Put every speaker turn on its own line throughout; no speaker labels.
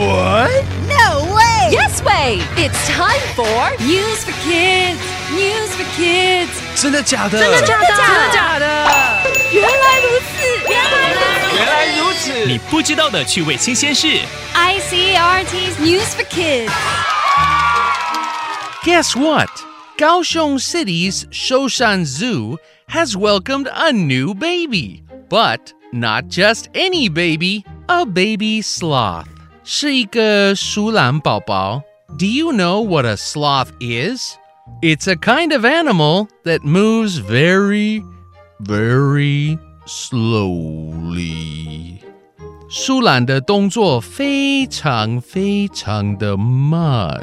What?
No way!
Yes way! It's time for News for Kids! News for Kids！
真的假的？
真的假的？
真的假的？
原来如此！原来如此！
原来如此！
你不知道的趣味新鲜事
！ICRT's News for Kids!
Guess what? Kaohsiung City's Shoushan Zoo has welcomed a new baby. But not just any baby, a baby sloth. 是一个鼠懒宝宝. Do you know what a sloth is? It's a kind of animal that moves very, very slowly. 舒懒的动作非常非常的慢。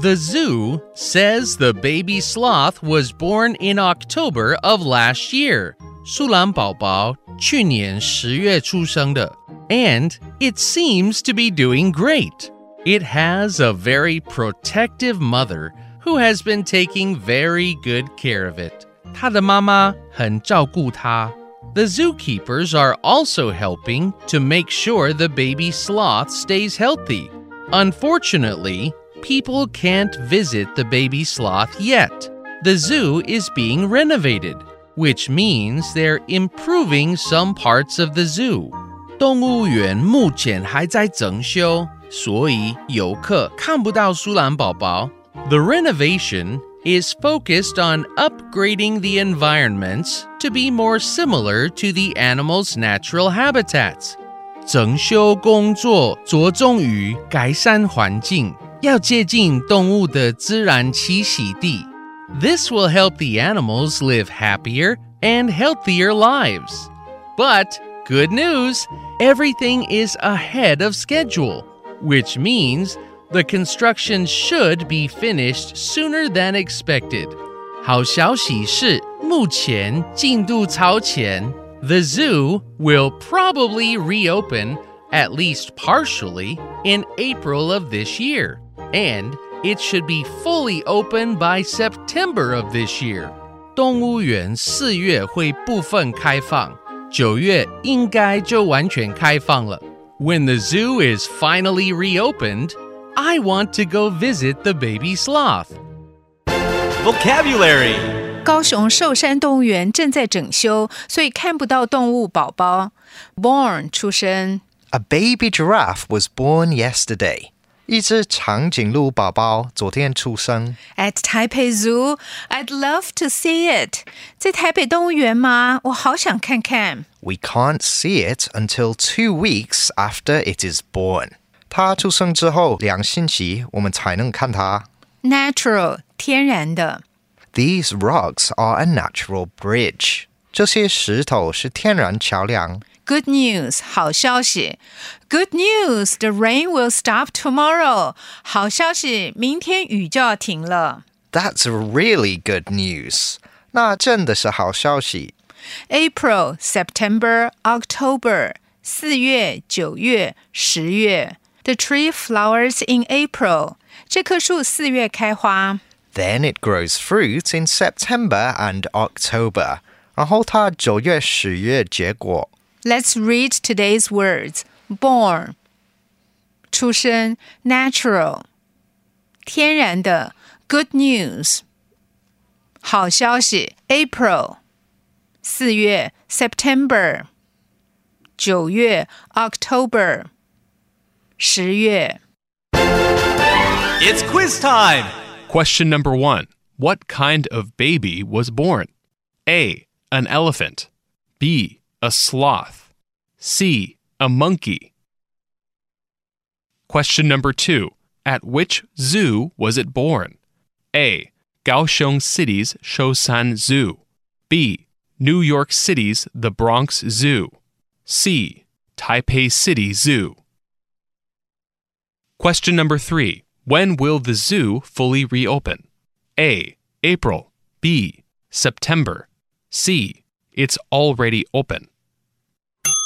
The zoo says the baby sloth was born in October of last year. 树懒宝宝 去年十月出生的, and it seems to be doing great. It has a very protective mother who has been taking very good care of it. 它的妈妈很照顾它。The zookeepers are also helping to make sure the baby sloth stays healthy. Unfortunately, people can't visit the baby sloth yet. The zoo is being renovated, which means they're improving some parts of the zoo. 动物园目前还在整修，所以游客看不到苏兰宝宝。The renovation is focused on upgrading the environments to be more similar to the animals' natural habitats. 整修工作着重于改善环境，要接近动物的自然栖息地。 This will help the animals live happier and healthier lives. But good news, everything is ahead of schedule, which means the construction should be finished sooner than expected. 好消息是，目前进度超前。The zoo will probably reopen, at least partially, in April of this year, and it should be fully open by September of this year. 动物园四月会部分开放，九月应该就完全开放了。When the zoo is finally reopened, I want to go visit the baby sloth.
Vocabulary.
高雄寿山动物园正在整修，所以看不到动物宝宝。Born 出生
A baby giraffe was born yesterday. 一只长颈鹿宝宝昨天出生。
at Taipei Zoo. I'd love to see it. 在台北动物园吗？我好想看看。
We can't see it until two weeks after it is born. 它出生之后两星期，我们才能看它。
Natural 天然的。
These rocks are a natural bridge. 这些石头是天然桥梁。
Good news 好消息。Good news the rain will stop tomorrow. 好消息，明天雨就要停了。
That's really good news. 那真的是好消息。
April, September, October. 四月、九月、十月。The tree flowers in April. 这棵树四月开花。
Then it grows fruit in September and October. 然后它九月、十月结果。
Let's read today's words. Born 出生 natural 天然的 good news 好消息 April 四月 September 九月 October 十月
It's quiz time.
Question number one What kind of baby was born? A. An elephant. B. A sloth. C. A monkey. Question number two At which zoo was it born? A. Kaohsiung City's Shoushan Zoo. B. New York City's The Bronx Zoo. C. Taipei City Zoo. Question number three When will the zoo fully reopen? A. April. B. September. C. It's already open.